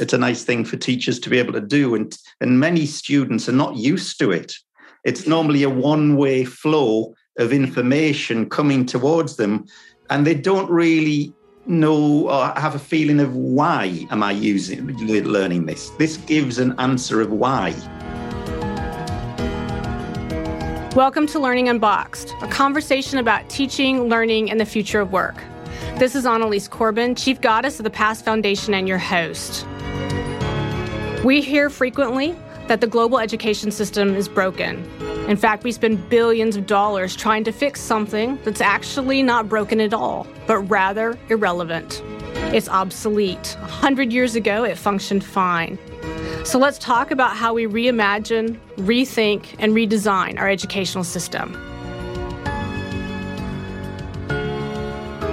it's a nice thing for teachers to be able to do. And, and many students are not used to it. It's normally a one way flow of information coming towards them, and they don't really know or have a feeling of why am I using learning this. This gives an answer of why. Welcome to Learning Unboxed, a conversation about teaching, learning, and the future of work. This is Annalies Corbin, Chief Goddess of the Past Foundation, and your host. We hear frequently that the global education system is broken. In fact, we spend billions of dollars trying to fix something that's actually not broken at all, but rather irrelevant. It's obsolete. A hundred years ago, it functioned fine. So let's talk about how we reimagine, rethink, and redesign our educational system.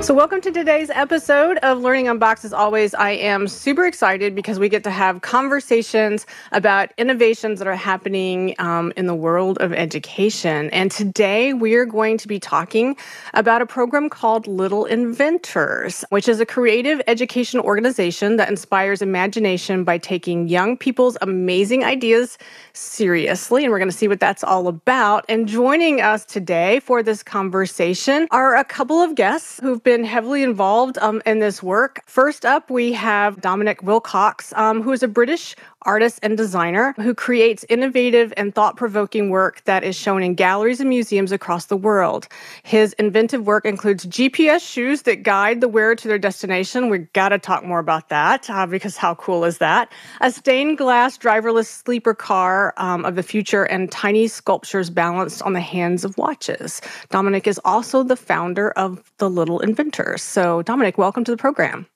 So, welcome to today's episode of Learning Unboxed. As always, I am super excited because we get to have conversations about innovations that are happening um, in the world of education. And today we are going to be talking about a program called Little Inventors, which is a creative education organization that inspires imagination by taking young people's amazing ideas seriously. And we're going to see what that's all about. And joining us today for this conversation are a couple of guests who've been heavily involved um, in this work. First up, we have Dominic Wilcox, um, who is a British artist and designer who creates innovative and thought provoking work that is shown in galleries and museums across the world. His inventive work includes GPS shoes that guide the wearer to their destination. We've got to talk more about that uh, because how cool is that? A stained glass driverless sleeper car um, of the future and tiny sculptures balanced on the hands of watches. Dominic is also the founder of The Little Inventors. So, Dominic, welcome to the program.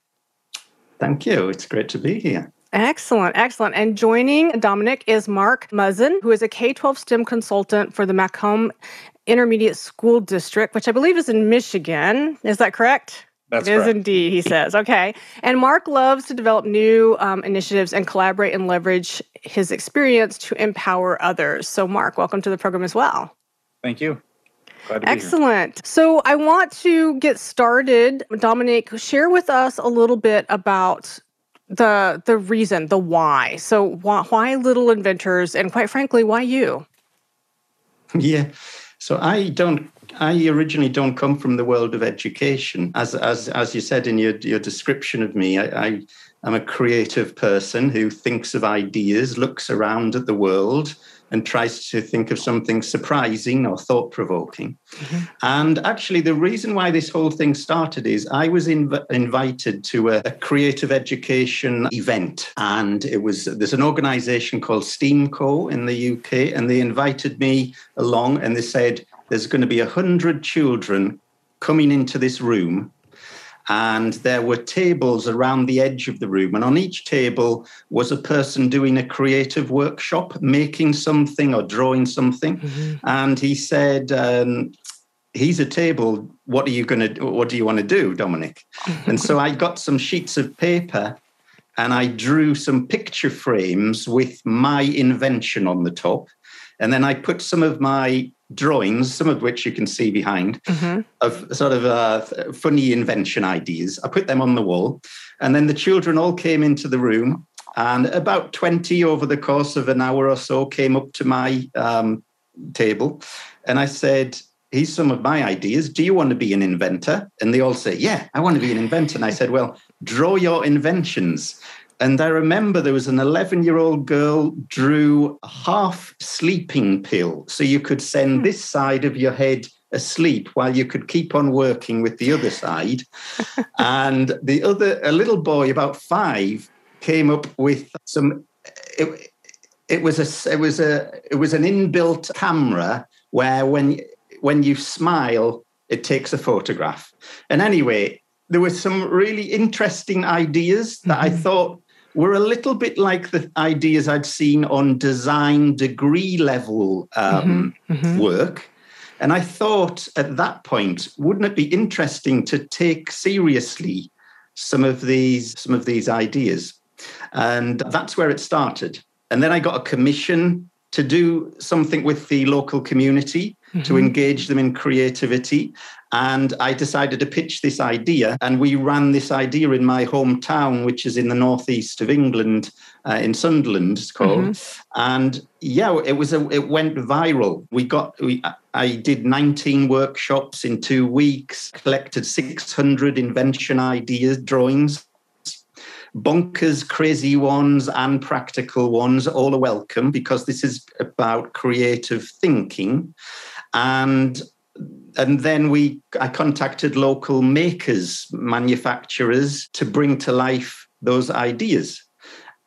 Thank you. It's great to be here. Excellent, excellent. And joining Dominic is Mark Muzzin, who is a K 12 STEM consultant for the Macomb Intermediate School District, which I believe is in Michigan. Is that correct? That's it is indeed, he says. Okay. And Mark loves to develop new um, initiatives and collaborate and leverage his experience to empower others. So, Mark, welcome to the program as well. Thank you. Glad to be here. Excellent. So I want to get started. Dominic, share with us a little bit about the the reason, the why. So why, why little inventors, and quite frankly, why you? Yeah. So I don't. I originally don't come from the world of education, as as as you said in your your description of me. I, I am a creative person who thinks of ideas, looks around at the world, and tries to think of something surprising or thought provoking. Mm-hmm. And actually, the reason why this whole thing started is I was inv- invited to a, a, creative education event, and it was there's an organization called STEAMco in the UK, and they invited me along, and they said there's going to be a hundred children coming into this room and there were tables around the edge of the room. And on each table was a person doing a creative workshop making something or drawing something. Mm-hmm. and he said um, he's a table. What are you going to what do you want to do dominic? And so i got some sheets of paper and i drew some picture frames with my invention on the top and then i put some of my drawings, some of which you can see behind, mm-hmm. of sort of uh, funny invention ideas. I put them on the wall. And then the children all came into the room. And about 20 over the course of an hour or so came up to my um, table. And I said, Here's some of my ideas. Do you want to be an inventor? And they all say, Yeah, I want to be an inventor. And I said, Well, draw your inventions. And I remember there was an 11 year old girl drew a half sleeping pill. So you could send hmm. this side of your head asleep while you could keep on working with the other side. and the other, a little boy about five, came up with some. It, it was a it was a it was an inbuilt camera where when when you smile it takes a photograph and anyway there were some really interesting ideas that mm-hmm. I thought were a little bit like the ideas I'd seen on design degree level um, mm-hmm, mm-hmm. work. And I thought at that point, wouldn't it be interesting to take seriously some of these some of these ideas? And that's where it started. And then I got a commission to do something with the local community. mm-hmm. to engage them in creativity. And I decided to pitch this idea, and we ran this idea in my hometown, which is in the northeast of England, uh, in Sunderland, it's called. Mm-hmm. And yeah, it was a, it went viral. We got we I did 19 workshops in two weeks, collected 600 invention ideas, drawings bonkers, crazy ones, and practical ones. All are welcome because this is about creative thinking. And and then we I contacted local makers, manufacturers to bring to life those ideas.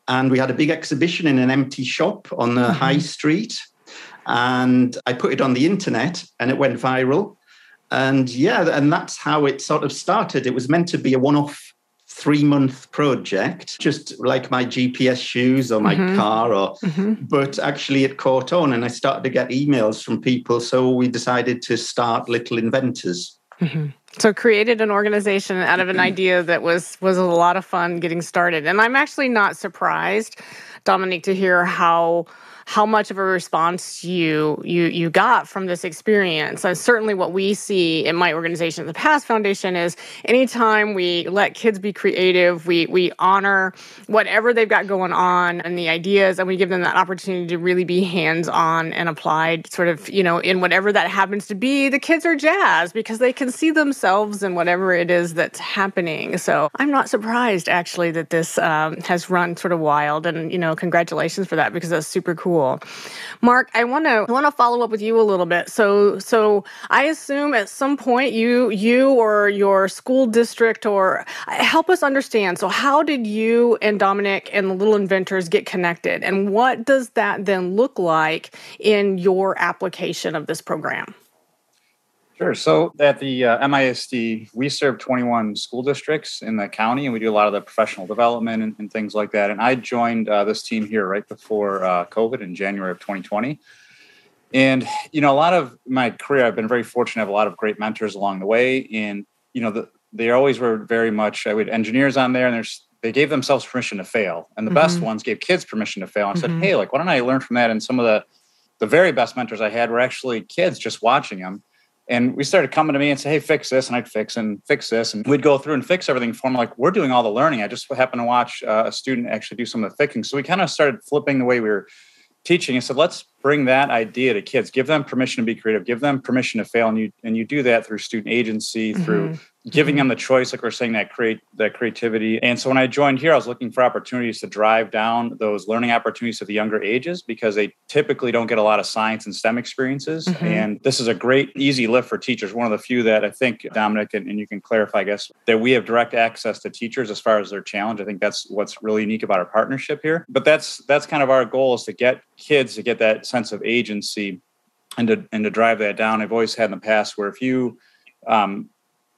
And we had a big exhibition in an empty shop on the mm-hmm. high street. And I put it on the internet and it went viral. And yeah, and that's how it sort of started. It was meant to be a one off three month project, just like my GPS shoes or my mm-hmm. car, or mm-hmm. but actually it caught on and I started to get emails from people. So we decided to start Little Inventors. Mm-hmm. So created an organization out of an idea that was was a lot of fun getting started. And I'm actually not surprised, Dominic, to hear how how much of a response you you you got from this experience. And certainly what we see in my organization, the Past Foundation, is anytime we let kids be creative, we we honor whatever they've got going on and the ideas, and we give them that opportunity to really be hands-on and applied, sort of, you know, in whatever that happens to be. The kids are jazzed because they can see themselves in whatever it is that's happening. So I'm not surprised actually that this um, has run sort of wild, and you know, congratulations for that because that's super cool cool. Mark, I want to want to follow up with you a little bit. So so I assume at some point you you or your school district or help us understand. So how did you and Dominic and the Little Inventors get connected and what does that then look like in your application of this program? Sure. So at the uh, MISD, we serve 21 school districts in the county, and we do a lot of the professional development and, and things like that. And I joined uh, this team here right before uh, COVID in January of 2020. And you know, a lot of my career, I've been very fortunate to have a lot of great mentors along the way. And you know, the, they always were very much. I would engineers on there, and there's they gave themselves permission to fail, and the mm-hmm. best ones gave kids permission to fail. And mm-hmm. said, hey, like, why don't I learn from that? And some of the the very best mentors I had were actually kids just watching them and we started coming to me and say, "Hey, fix this," and I'd fix and fix this, and we'd go through and fix everything for them. Like we're doing all the learning. I just happened to watch uh, a student actually do some of the fixing, so we kind of started flipping the way we were teaching and said, "Let's bring that idea to kids. Give them permission to be creative. Give them permission to fail." And you and you do that through student agency, mm-hmm. through giving them the choice, like we're saying that create that creativity. And so when I joined here, I was looking for opportunities to drive down those learning opportunities to the younger ages because they typically don't get a lot of science and STEM experiences. Mm-hmm. And this is a great, easy lift for teachers. One of the few that I think Dominic and, and you can clarify, I guess, that we have direct access to teachers as far as their challenge. I think that's what's really unique about our partnership here. But that's that's kind of our goal is to get kids to get that sense of agency and to and to drive that down. I've always had in the past where if you um,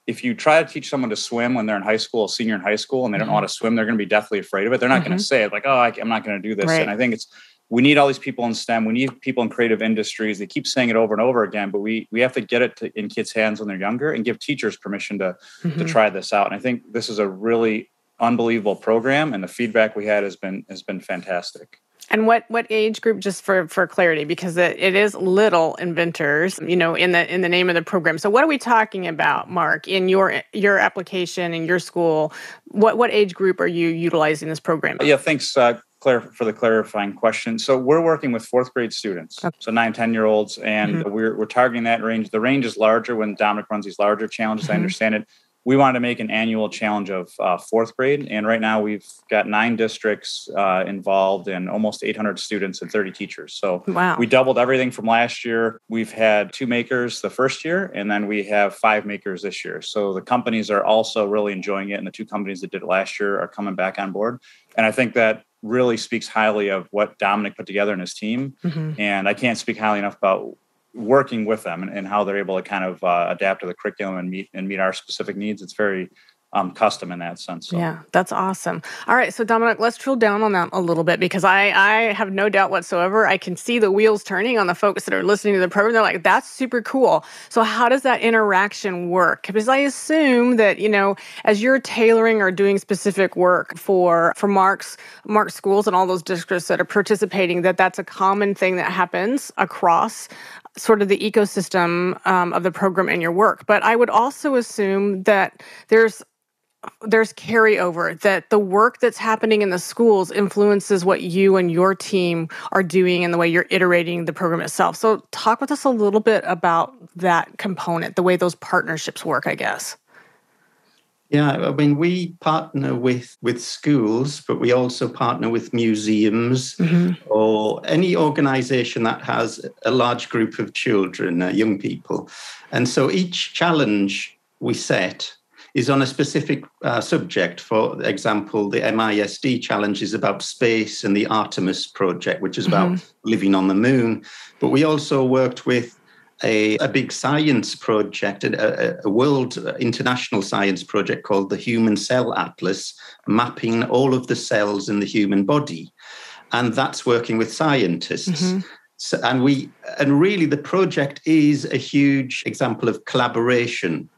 if you try to teach someone to swim when they're in high school, senior in high school, and they don't know how to mm-hmm. swim, they're going to be deathly afraid of it. They're not mm-hmm. going to say it like, "Oh, I, am not going to do this." Right. And I think it's we need all these people in STEM. We need people in creative industries. They keep saying it over and over again, but we we have to get it to, in kids' hands when they're younger and give teachers permission to mm-hmm. to try this out. And I think this is a really unbelievable program, and the feedback we had has been has been fantastic. And what what age group? Just for for clarity, because it, it is little inventors, you know, in the in the name of the program. So what are we talking about, Mark? In your your application in your school, what what age group are you utilizing this program? Yeah, thanks. Uh, Claire, for the clarifying question. So we're working with fourth grade students, okay. so nine, 10 year olds, and mm-hmm. we're, we're targeting that range. The range is larger when Dominic runs these larger challenges. Mm-hmm. I understand it we wanted to make an annual challenge of uh, fourth grade. And right now we've got nine districts uh, involved and almost 800 students and 30 teachers. So wow. we doubled everything from last year. We've had two makers the first year, and then we have five makers this year. So the companies are also really enjoying it. And the two companies that did it last year are coming back on board. And I think that really speaks highly of what Dominic put together in his team. Mm-hmm. And I can't speak highly enough about working with them and, and, how they're able to kind of uh, adapt to the curriculum and meet and meet our specific needs. It's very um, custom in that sense. So. Yeah, that's awesome. All right, so Dominic, let's drill down on that a little bit because I I have no doubt whatsoever. I can see the wheels turning on the folks that are listening to the program. They're like, "That's super cool." So how does that interaction work? Because I assume that you know, as you're tailoring or doing specific work for for Mark's Mark's schools and all those districts that are participating, that that's a common thing that happens across sort of the ecosystem um, of the program and your work. But I would also assume that there's there's carryover that the work that's happening in the schools influences what you and your team are doing and the way you're iterating the program itself. So talk with us a little bit about that component, the way those partnerships work, I guess. Yeah, I mean, we partner with with schools, but we also partner with museums mm-hmm. or any organization that has a large group of children, uh, young people. And so each challenge we set is on a specific uh, subject. For example, the MISD challenge is about space and the Artemis project, which is about mm-hmm. living on the moon. But we also worked with a, a big science project, a, a, world international science project called the Human Cell Atlas, mapping all of the cells in the human body. And that's working with scientists. Mm-hmm. So, and we and really the project is a huge example of collaboration.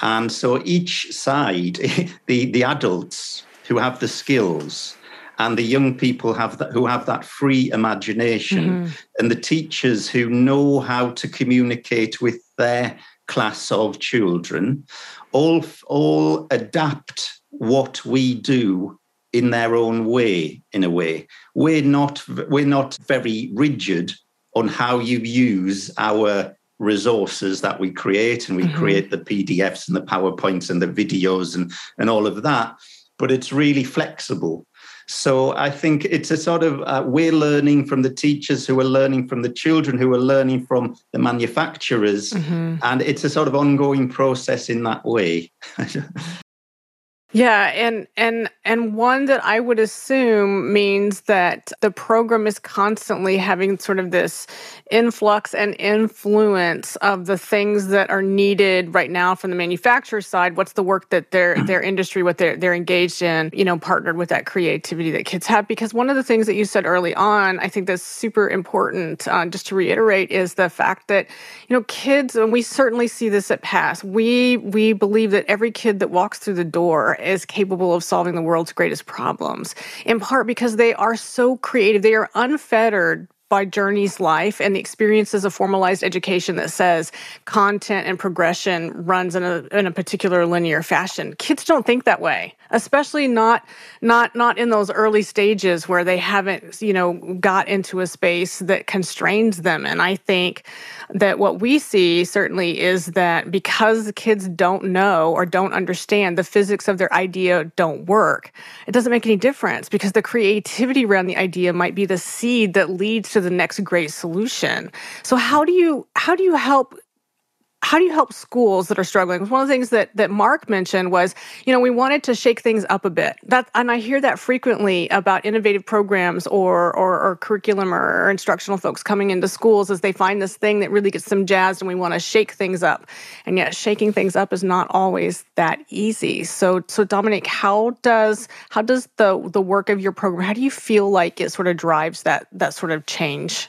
And so each side, the, the adults who have the skills and the young people have that who have that free imagination mm-hmm. and the teachers who know how to communicate with their class of children all all adapt what we do in their own way in a way we're not we're not very rigid on how you use our resources that we create and we mm-hmm. create the pdfs and the powerpoints and the videos and and all of that but it's really flexible so I think it's a sort of uh, we're learning from the teachers who are learning from the children who are learning from the manufacturers, mm-hmm. and it's a sort of ongoing process in that way. Yeah, and and and one that I would assume means that the program is constantly having sort of this influx and influence of the things that are needed right now from the manufacturer side. What's the work that their their industry, what they're they're engaged in, you know, partnered with that creativity that kids have. Because one of the things that you said early on, I think that's super important. Uh, just to reiterate, is the fact that you know kids, and we certainly see this at Past. We we believe that every kid that walks through the door is capable of solving the world's greatest problems, in part because they are so creative. They are unfettered by Journey's life and the experiences of formalized education that says content and progression runs in a, in a particular linear fashion. Kids don't think that way, especially not not not in those early stages where they haven't you know got into a space that constrains them. And I think that what we see certainly is that because kids don't know or don't understand the physics of their idea don't work, it doesn't make any difference because the creativity around the idea might be the seed that leads to the next great solution. So how do you how do you help how do you help schools that are struggling? One of the things that that Mark mentioned was, you know, we wanted to shake things up a bit. That and I hear that frequently about innovative programs or or, or curriculum or, or, instructional folks coming into schools as they find this thing that really gets them jazzed and we want to shake things up. And yet shaking things up is not always that easy. So so Dominic, how does how does the the work of your program, how do you feel like it sort of drives that that sort of change?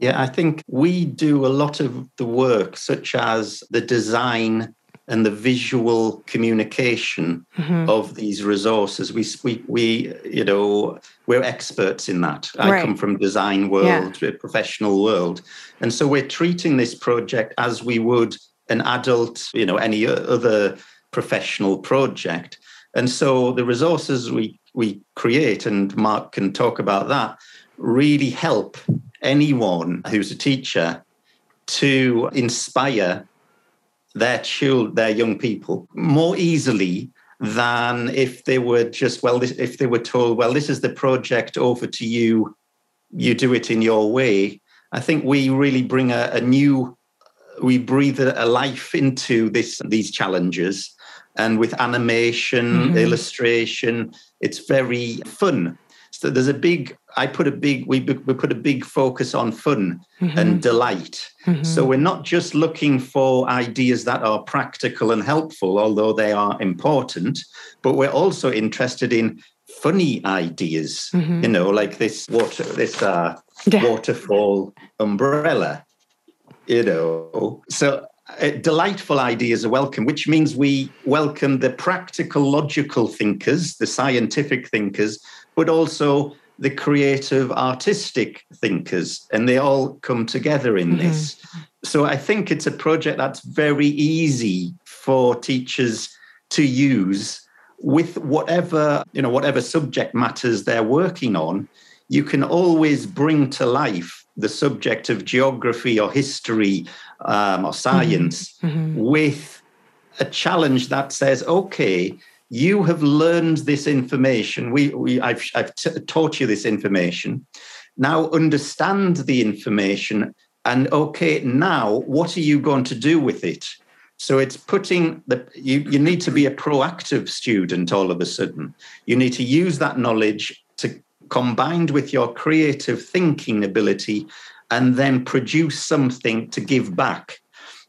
Yeah, I think we do a lot of the work, such as the design and the visual communication mm-hmm. of these resources. We, we, we, you know, we're experts in that. I right. come from design world, yeah. professional world, and so we're treating this project as we would an adult, you know, any other professional project. And so the resources we we create, and Mark can talk about that, really help anyone who's a teacher to inspire their child, their young people more easily than if they were just well this, if they were told well this is the project over to you you do it in your way. I think we really bring a, a new we breathe a, a, life into this these challenges. And with animation mm-hmm. illustration it's very fun. So there's a big I put a big we we put a big focus on fun mm-hmm. and delight. Mm-hmm. So we're not just looking for ideas that are practical and helpful, although they are important, but we're also interested in funny ideas. Mm-hmm. You know, like this water this uh, yeah. waterfall umbrella. You know, so uh, delightful ideas are welcome, which means we welcome the practical, logical thinkers, the scientific thinkers, but also the creative artistic thinkers and they all come together in mm-hmm. this so i think it's a project that's very easy for teachers to use with whatever you know whatever subject matters they're working on you can always bring to life the subject of geography or history um, or science mm-hmm. mm-hmm. with a challenge that says okay you have learned this information. We, we I've, I've t- taught you this information. Now understand the information. And okay, now what are you going to do with it? So it's putting the you, you need to be a proactive student all of a sudden. You need to use that knowledge to combined with your creative thinking ability and then produce something to give back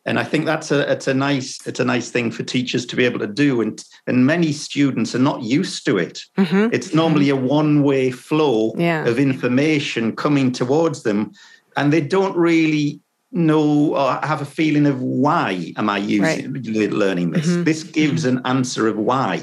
and I think that's a it's a nice it's a nice thing for teachers to be able to do, and and many students are not used to it. Mm-hmm. It's normally a one way flow yeah. of information coming towards them, and they don't really know or have a feeling of why am I using right. learning this. Mm-hmm. This gives an answer of why.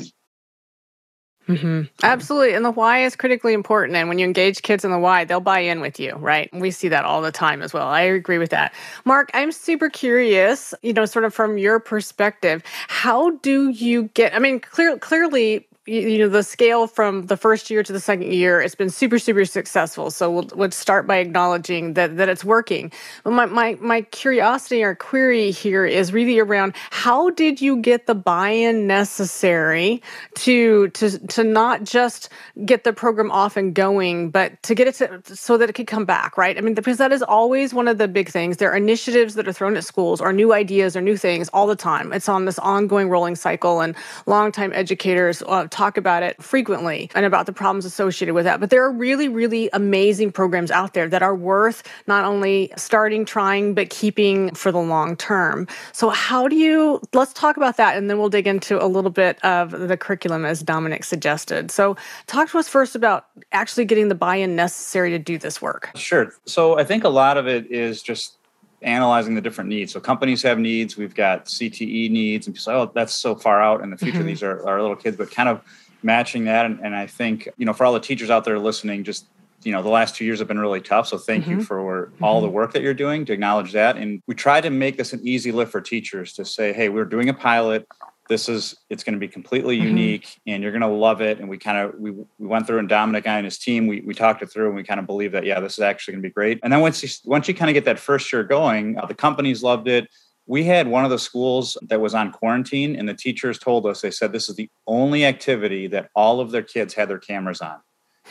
Mm-hmm. Absolutely. And the why is critically important. And when you engage kids in the why, they'll buy in with you, right? We see that all the time as well. I agree with that. Mark, I'm super curious, you know, sort of from your perspective, how do you get, I mean, clear, clearly, you know the scale from the first year to the second year it's been super super successful. So we'll, we'll start by acknowledging that that it's working. But my, my my curiosity or query here is really around how did you get the buy-in necessary to to to not just get the program off and going but to get it to, so that it could come back right? I mean because that is always one of the big things. There are initiatives that are thrown at schools or new ideas or new things all the time. It's on this ongoing rolling cycle and longtime educators uh, talk about it frequently and about the problems associated with that. But there are really, really amazing programs out there that are worth not only starting, trying, but keeping for the long term. So, how do you, let's talk about that and then we'll dig into a little bit of the curriculum as Dominic suggested. So, talk to us first about actually getting the buy in necessary to do this work. Sure. So, I think a lot of it is just analyzing the different needs. So companies have needs. We've got CTE needs, and people say, "Oh, that's so far out in the future. Mm-hmm. These are our little kids." But kind of matching that, and, and, I think you know, for all the teachers out there listening, just you know, the last two years have been really tough. So thank mm-hmm. you for mm-hmm. all the work that you're doing to acknowledge that. And we try to make this an easy lift for teachers to say, "Hey, we're doing a pilot this is it's going to be completely mm-hmm. unique and you're going to love it and we kind of we, we went through and dominic and his team we, we talked it through and we kind of believe that yeah this is actually going to be great. And then once you once you kind of get that first year going uh, the companies loved it. We had one of the schools that was on quarantine and the teachers told us they said this is the only activity that all of their kids had their cameras on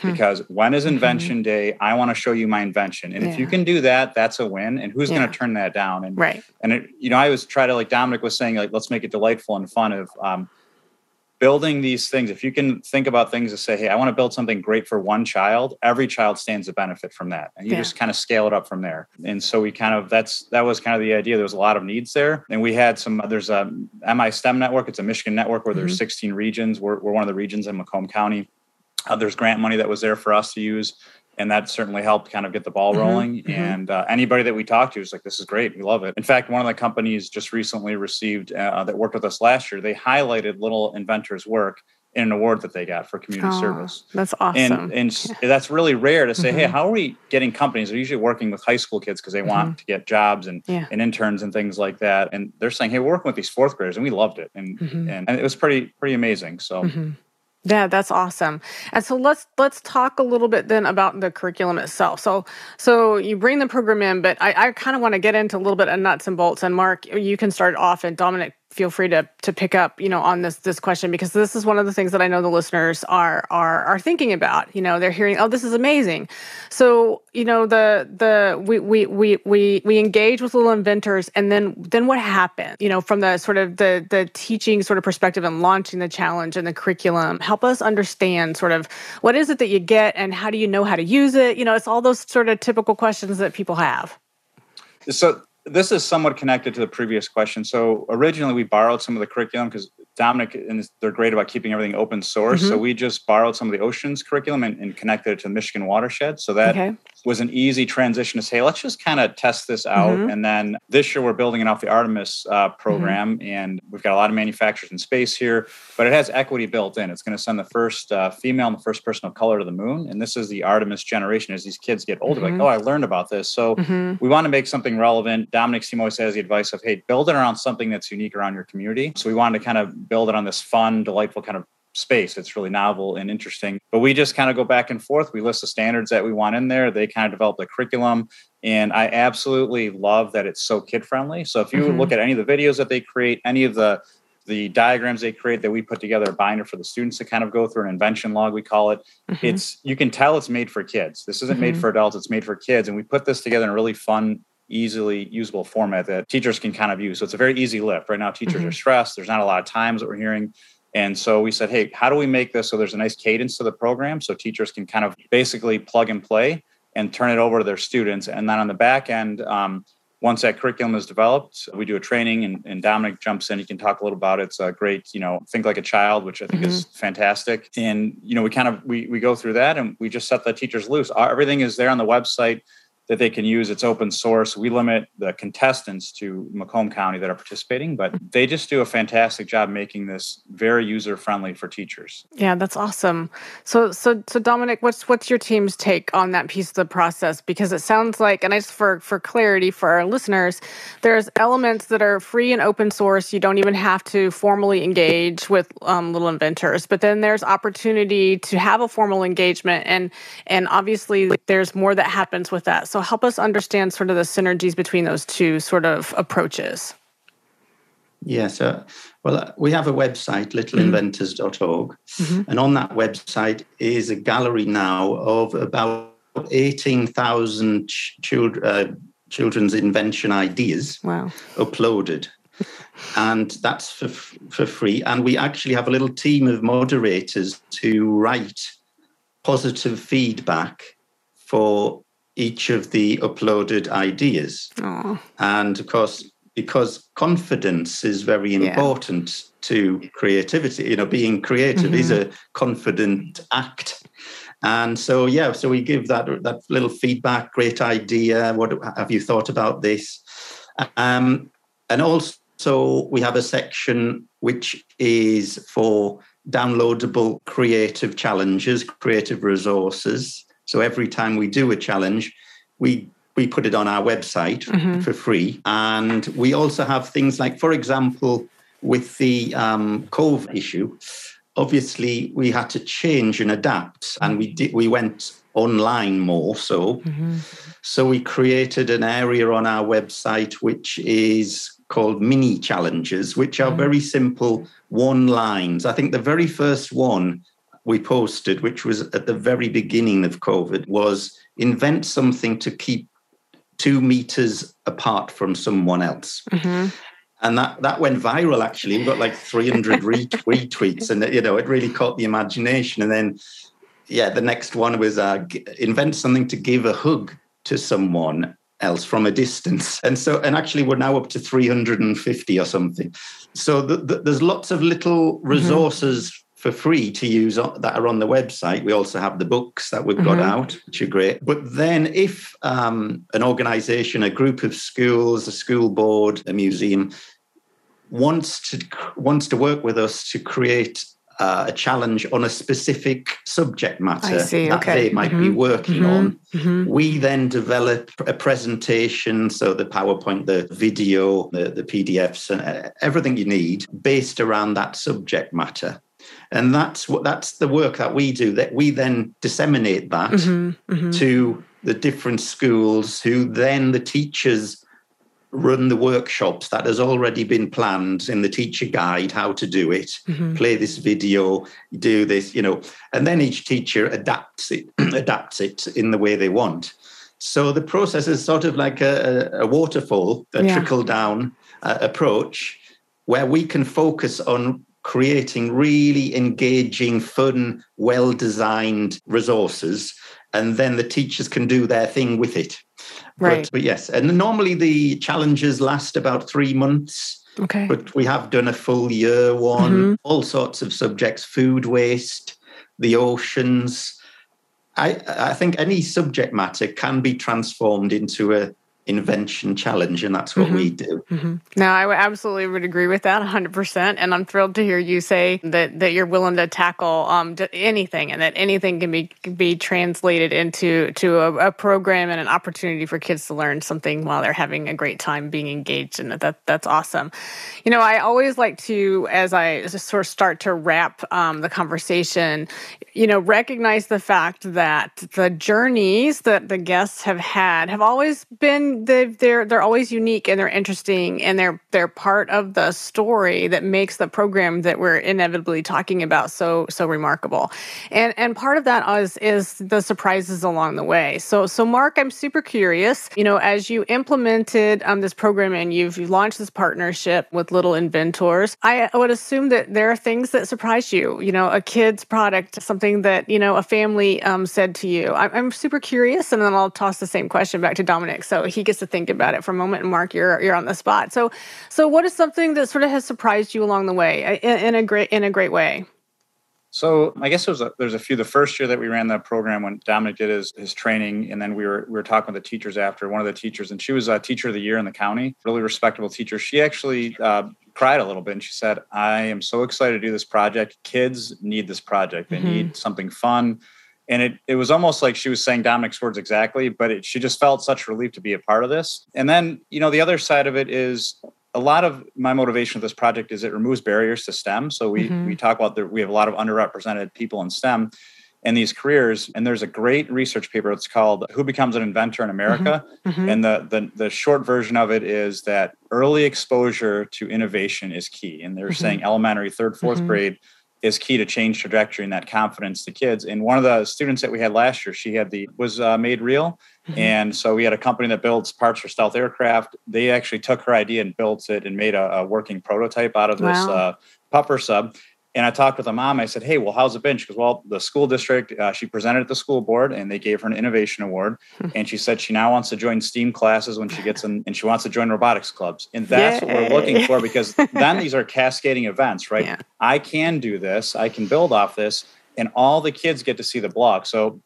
Hmm. because when is mm-hmm. invention mm-hmm. day i want to show you my invention and yeah. if you can do that that's a win and who's yeah. going to turn that down and right and it, you know i was try to like dominic was saying like let's make it delightful and fun of um, building these things if you can think about things to say hey i want to build something great for one child every child stands to benefit from that and you yeah. just kind of scale it up from there and so we kind of that's that was kind of the idea there was a lot of needs there and we had some there's a MiSTEM network it's a michigan network where there's mm-hmm. 16 regions we're, we're one of the regions in macomb county uh, there's grant money that was there for us to use, and that certainly helped kind of get the ball mm-hmm, rolling. Mm-hmm. And uh, anybody that we talked to was like, "This is great, we love it." In fact, one of the companies just recently received uh, that worked with us last year. They highlighted Little Inventors' work in an award that they got for community oh, service. That's awesome. And, and yeah. that's really rare to say, mm-hmm. hey, how are we getting companies? They're usually working with high school kids because they mm-hmm. want to get jobs and, yeah. and interns and things like that. And they're saying, hey, we're working with these fourth graders and we loved it. And, mm-hmm. and, and, it was pretty, pretty amazing. So mm-hmm. Yeah, that's awesome. And so let's let's talk a little bit then about the curriculum itself. So so you bring the program in, but I, I kind of want to get into a little bit of nuts and bolts. And Mark, you can start off, and Dominic feel free to to pick up you know on this this question because this is one of the things that I know the listeners are are are thinking about. You know they're hearing oh this is amazing. So you know the the we we we we, we engage with little inventors and then then what happened you know from the sort of the the teaching sort of perspective and launching the challenge and the curriculum help us understand sort of what is it that you get and how do you know how to use it? You know it's all those sort of typical questions that people have. So this is somewhat connected to the previous question. So originally we borrowed some of the curriculum because Dominic and they're great about keeping everything open source. Mm-hmm. So we just borrowed some of the oceans curriculum and, and, connected it to the Michigan watershed. So that okay. Was an easy transition to say, let's just kind of test this out. Mm-hmm. And then this year we're building it off the Artemis uh, program, mm-hmm. and we've got a lot of manufacturers in space here, but it has equity built in. It's going to send the first uh, female and the first person of color to the moon, and this is the Artemis generation. As these kids get older, mm-hmm. like, oh, I learned about this. So mm-hmm. we want to make something relevant. Dominic always has the advice of, hey, build it around something that's unique around your community. So we wanted to kind of build it on this fun, delightful kind of space. It's really novel and interesting. But we just kind of go back and forth. We list the standards that we want in there. They kind of develop the curriculum. And I absolutely love that it's so kid friendly. So if you mm-hmm. look at any of the videos that they create, any of the the diagrams they create that we put together a binder for the students to kind of go through an invention log we call it mm-hmm. it's you can tell it's made for kids this isn't mm-hmm. made for adults it's made for kids and we put this together in a really fun easily usable format that teachers can kind of use so it's a very easy lift right now teachers mm-hmm. are stressed there's not a lot of times that we're hearing and so we said, hey, how do we make this so there's a nice cadence to the program so teachers can kind of basically plug and play and turn it over to their students. And then on the back end, um, once that curriculum is developed, we do a training and, and, Dominic jumps in. He can talk a little about it. It's a great, you know, think like a child, which I think mm-hmm. is fantastic. And, you know, we kind of, we, we go through that and we just set the teachers loose. Everything is there on the website that they can use. It's open source. We limit the contestants to Macomb County that are participating, but they just do a fantastic job making this very user friendly for teachers. Yeah, that's awesome. So, so, so Dominic, what's what's your team's take on that piece of the process? Because it sounds like, and I just for for clarity for our listeners, there's elements that are free and open source. You don't even have to formally engage with um, little inventors, but then there's opportunity to have a formal engagement, and and obviously there's more that happens with that. So so help us understand sort of the synergies between those two sort of approaches. Yes. Uh, well, uh, we have a website, littleinventors.org. Mm-hmm. And on that website is a gallery now of about 18,000 ch- children, uh, children's invention ideas wow. uploaded. and that's for, for free. And we actually have a little team of moderators to write positive feedback for each of the uploaded ideas. Aww. And of course, because confidence is very important yeah. to creativity, you know, being creative mm-hmm. is a confident act. And so, yeah, so we give that that little feedback. Great idea. What have you thought about this? Um, and also, we have a section which is for downloadable creative challenges, creative resources. So every time we do a challenge, we we put it on our website mm-hmm. for free, and we also have things like, for example, with the um, COVID issue, obviously we had to change and adapt, and we did we went online more so. Mm-hmm. So we created an area on our website which is called mini challenges, which are mm-hmm. very simple one lines. I think the very first one we posted, which was at the very beginning of COVID, was invent something to keep two meters apart from someone else. Mm-hmm. And that, that went viral actually. We got like 300 retweets, and you know, it really caught the imagination. And then, yeah, the next one was uh, invent something to give a hug to someone else from a distance. And so, and actually, we're now up to 350 or something. So the, the, there's lots of little mm-hmm. resources for free to use that are on the website. We also have the books that we've mm-hmm. got out, which are great. But then, if um, an organization, a group of schools, a school board, a museum wants to wants to work with us to create uh, a challenge on a specific subject matter see, that okay. they might mm-hmm. be working mm-hmm. on. Mm-hmm. We then develop a presentation, so the PowerPoint, the video, the, the PDFs, and uh, everything you need based around that subject matter and that's what that's the work that we do that we then disseminate that mm-hmm, mm-hmm. to the different schools who then the teachers run the workshops that has already been planned in the teacher guide how to do it mm-hmm. play this video do this you know and then each teacher adapts it adapts it in the way they want so the process is sort of like a, a waterfall a yeah. trickle down uh, approach where we can focus on creating really engaging, fun, well designed resources. And then the teachers can do their thing with it. Right. But, but, yes, and normally the challenges last about three months. Okay. But we have done a full year one, mm-hmm. all sorts of subjects food waste, the oceans, I, I think any subject matter can be transformed into a invention challenge, and that's what mm-hmm. we do. Mm-hmm. No, I absolutely would agree with that 100%. And I'm thrilled to hear you say that, that you're willing to tackle um, anything and that anything can be be translated into to a, a, program and an opportunity for kids to learn something while they're having a great time being engaged. And that that's awesome. You know, I always like to, as I sort of start to wrap um, the conversation, you know, recognize the fact that the journeys that the guests have had have always been they they're they're always unique and they're interesting and they're they're part of the story that makes the program that we're inevitably talking about so so remarkable. And and part of that is is the surprises along the way. So so Mark, I'm super curious. You know, as you implemented um, this program and you've, you've launched this partnership with Little Inventors, I would assume that there are things that surprise you. You know, a kid's product, something that you know a family um, said to you. I'm, I'm super curious, and then I'll toss the same question back to Dominic. So he gets to think about it for a moment. And Mark, you're you're on the spot. So, so what is something that sort of has surprised you along the way uh, in, in a great in a great way? So I guess was a, there's a few. The first year that we ran that program, when Dominic did his, his training, and then we were we were talking with the teachers after. One of the teachers, and she was a teacher of the year in the county, really respectable teacher. She actually uh, cried a little bit, and she said, "I am so excited to do this project. Kids need this project. They mm-hmm. need something fun." And it it was almost like she was saying Dominic's words exactly, but it, she just felt such relief to be a part of this. And then you know the other side of it is a lot of my motivation with this project is it removes barriers to STEM. So we mm-hmm. we talk about that we have a lot of underrepresented people in STEM and these careers. And there's a great research paper. It's called "Who Becomes an Inventor in America," mm-hmm. Mm-hmm. and the, the the short version of it is that early exposure to innovation is key. And they're mm-hmm. saying elementary, third, 4th mm-hmm. grade is key to change trajectory and that confidence to kids. And one of the students that we had last year, she had the was uh, made real, mm-hmm. and so we had a company that builds parts for stealth aircraft. They actually took her idea and built it and made a, a working prototype out of this wow. uh, pupper sub. And I talked with the mom. I said, "Hey, well, how's it been?" She goes, "Well, the school district. Uh, she presented at the school board, and they gave her an innovation award. Hmm. and she said she now wants to join STEAM classes when she gets in, and she wants to join robotics clubs. And that's Yay. what we're looking for because then these are cascading events, right? Yeah. I can do this. I can build off this, and all the kids get to see the block. So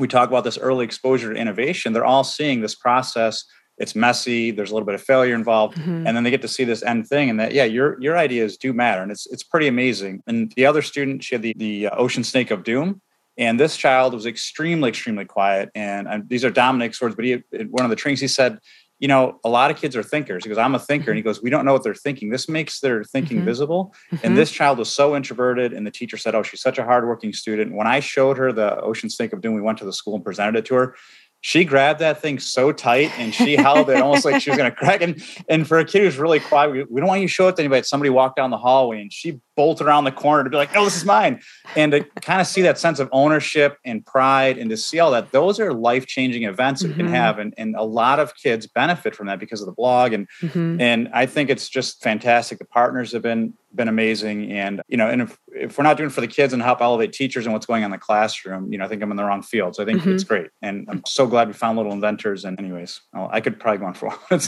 we talk about this early exposure to innovation. They're all seeing this process it's messy there's a little bit of failure involved mm-hmm. and then they get to see this end thing and that yeah your your ideas do matter and it's it's pretty amazing and the other student she had the the uh, ocean snake of doom and this child was extremely extremely quiet and, and these are dominic's words but he one of the trainings he said you know a lot of kids are thinkers he goes i'm a thinker and he goes we don't know what they're thinking this makes their thinking mm-hmm. visible mm-hmm. and this child was so introverted and the teacher said oh she's such a hardworking student when i showed her the ocean snake of doom we went to the school and presented it to her she grabbed that thing so tight and she held it almost like she was going to crack. And, and for a kid who's really quiet, we, we don't want you to show it to anybody. Somebody walked down the hallway and she bolted around the corner to be like, no, this is mine. And to kind of see that sense of ownership and pride and to see all that, those are life changing events that mm-hmm. we can have. And, and a lot of kids benefit from that because of the blog. And, mm-hmm. and I think it's just fantastic. The partners have been been amazing. And, you know, and if, if we're not doing for the kids and help elevate teachers and what's going on in the classroom, you know, I think I'm in the wrong field. So I think mm-hmm. it's great. And I'm so glad we found little inventors. And anyways, well, I could probably go on for a while.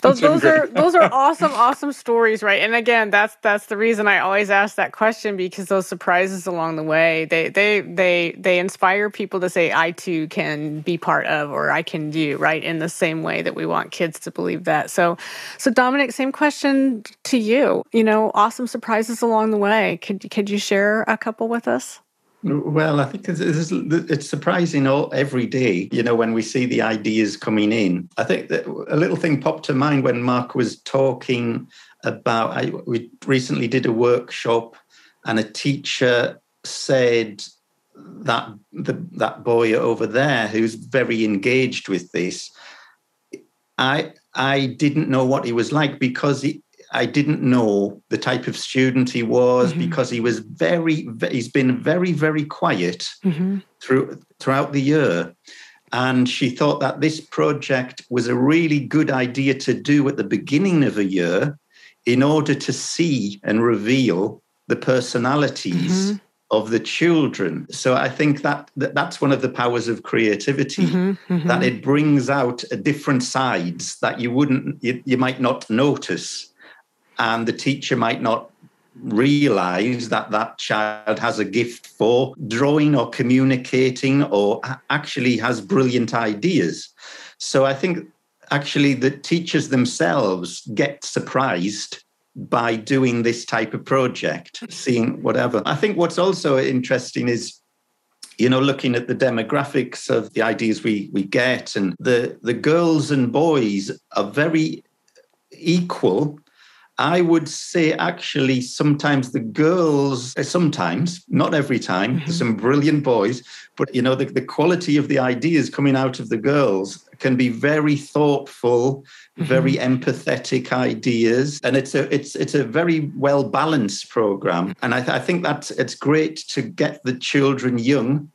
those, those are, those are awesome, awesome stories. Right. And again, that's, that's the reason I always ask that question because those surprises along the way, they, they, they, they inspire people to say, I too can be part of, or I can do right in the same way that we want kids to believe that. So, so Dominic, same question to you, you know, awesome surprises along the way. Could could you share a couple with us? Well, I think it's, it's, surprising all every day, you know, when we see the ideas coming in. I think that a little thing popped to mind when Mark was talking about. I, we recently did a workshop, and a teacher said that the, that boy over there who's very engaged with this, I I didn't know what he was like because he, I didn't know the type of student he was mm-hmm. because he was very, he's been very, very quiet mm-hmm. through throughout the year. And she thought that this project was a really good idea to do at the beginning of a year in order to see and reveal the personalities mm-hmm. of the children. So I think that, that that's one of the powers of creativity mm-hmm. Mm-hmm. that it brings out different sides that you wouldn't you, you might not notice and the teacher might not realize that that child has a gift for drawing or communicating or actually has brilliant ideas. So I think actually the teachers themselves get surprised by doing this type of project, seeing whatever. I think what's also interesting is you know looking at the demographics of the ideas we we get and the the girls and boys are very equal I would say actually sometimes the girls, uh, sometimes, not every time, mm-hmm. some brilliant boys, but you know, the, the quality of the ideas coming out of the girls can be very thoughtful, mm-hmm. very empathetic ideas. And it's a it's it's a very well balanced program. And I, th- I think that it's great to get the children young.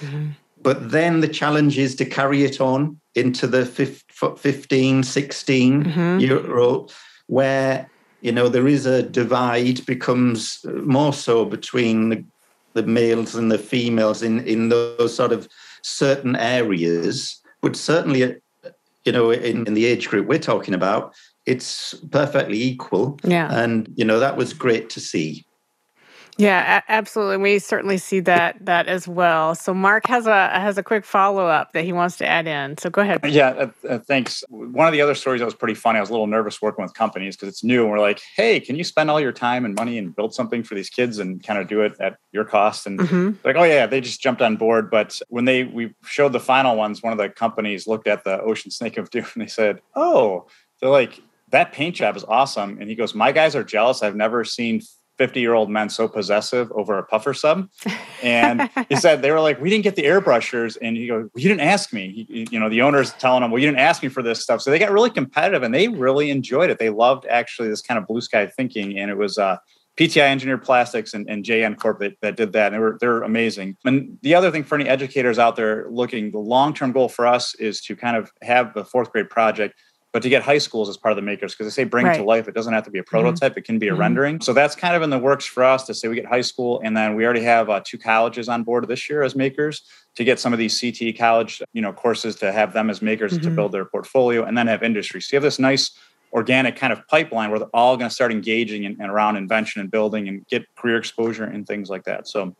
Mm-hmm. But then the challenge is to carry it on into the 15, 16 mm-hmm. year old, where you know there is a divide becomes uh, more so between the, the males and the females in in those sort of certain areas but certainly uh, you know in, in the age group we're talking about it's perfectly equal. Yeah. And you know that was great to see yeah, absolutely. We certainly see that that as well. So Mark has a has a quick follow up that he wants to add in. So go ahead. Yeah, uh, uh, thanks. One of the other stories that was pretty funny. I was a little nervous working with companies because it's new, and we're like, "Hey, can you spend all your time and money and build something for these kids and kind of do it at your cost?" And mm-hmm. like, "Oh yeah," they just jumped on board. But when they we showed the final ones, one of the companies looked at the Ocean Snake of Doom and they said, "Oh, they're like." That paint job is awesome. And he goes, My guys are jealous. I've never seen 50 year old men so possessive over a puffer sub. And he said, they were like, we didn't get the airbrushers. And he goes, well, you didn't ask me. He, you know, the owner's telling them, well, you didn't ask me for this stuff. So they got really competitive and they really enjoyed it. They loved actually this kind of blue sky thinking. And it was, uh, PTI Engineered Plastics and, and JN Corp that, that did that. And they were they're amazing. And the other thing for any educators out there looking, the long term goal for us is to kind of have the fourth grade project but to get high schools as part of the makers because they say bring right. to life it doesn't have to be a prototype mm-hmm. it can be a mm-hmm. rendering so that's kind of in the works for us to say we get high school and then we already have uh, two colleges on board this year as makers to get some of these CTE college you know courses to have them as makers mm-hmm. to build their portfolio and then have industry so you have this nice organic kind of pipeline where they're all going to start engaging in, in around invention and building and get career exposure and things like that so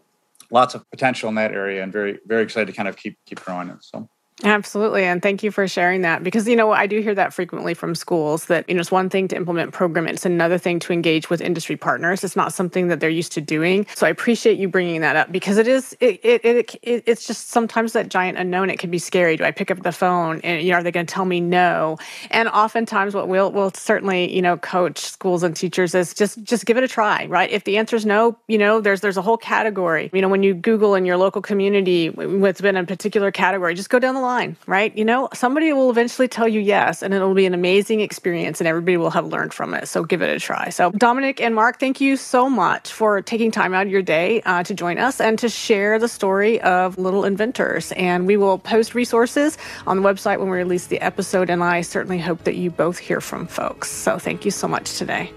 lots of potential in that area and very very excited to kind of keep keep growing it so Absolutely. And thank you for sharing that because, you know, I do hear that frequently from schools that, you know, it's one thing to implement program, it's another thing to engage with industry partners. It's not something that they're used to doing. So I appreciate you bringing that up because it is, it, it, it, it it's just sometimes that giant unknown. It can be scary. Do I pick up the phone and, you know, are they going to tell me no? And oftentimes what we'll, we'll certainly, you know, coach schools and teachers is just, just give it a try, right? If the answer is no, you know, there's, there's a whole category. You know, when you Google in your local community what's been a particular category, just go down the line, right? You know, somebody will eventually tell you yes, and it'll be an amazing experience, and everybody will have learned from it. So give it a try. So, Dominic and Mark, thank you so much for taking time out of your day uh, to join us and to share the story of Little Inventors. And we will post resources on the website when we release the episode. And I certainly hope that you both hear from folks. So, thank you so much today.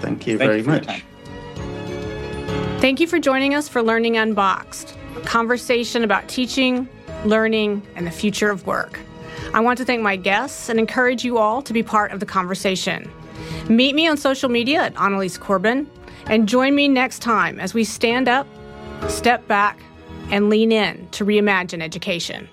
Thank you thank very you much. Thank you for joining us for Learning Unboxed, a conversation about teaching learning, and the future of work. I want to thank my guests and encourage you all to be part of the conversation. Meet me on social media at Annalies Corbin and join me next time as we stand up, step back, and lean in to reimagine education.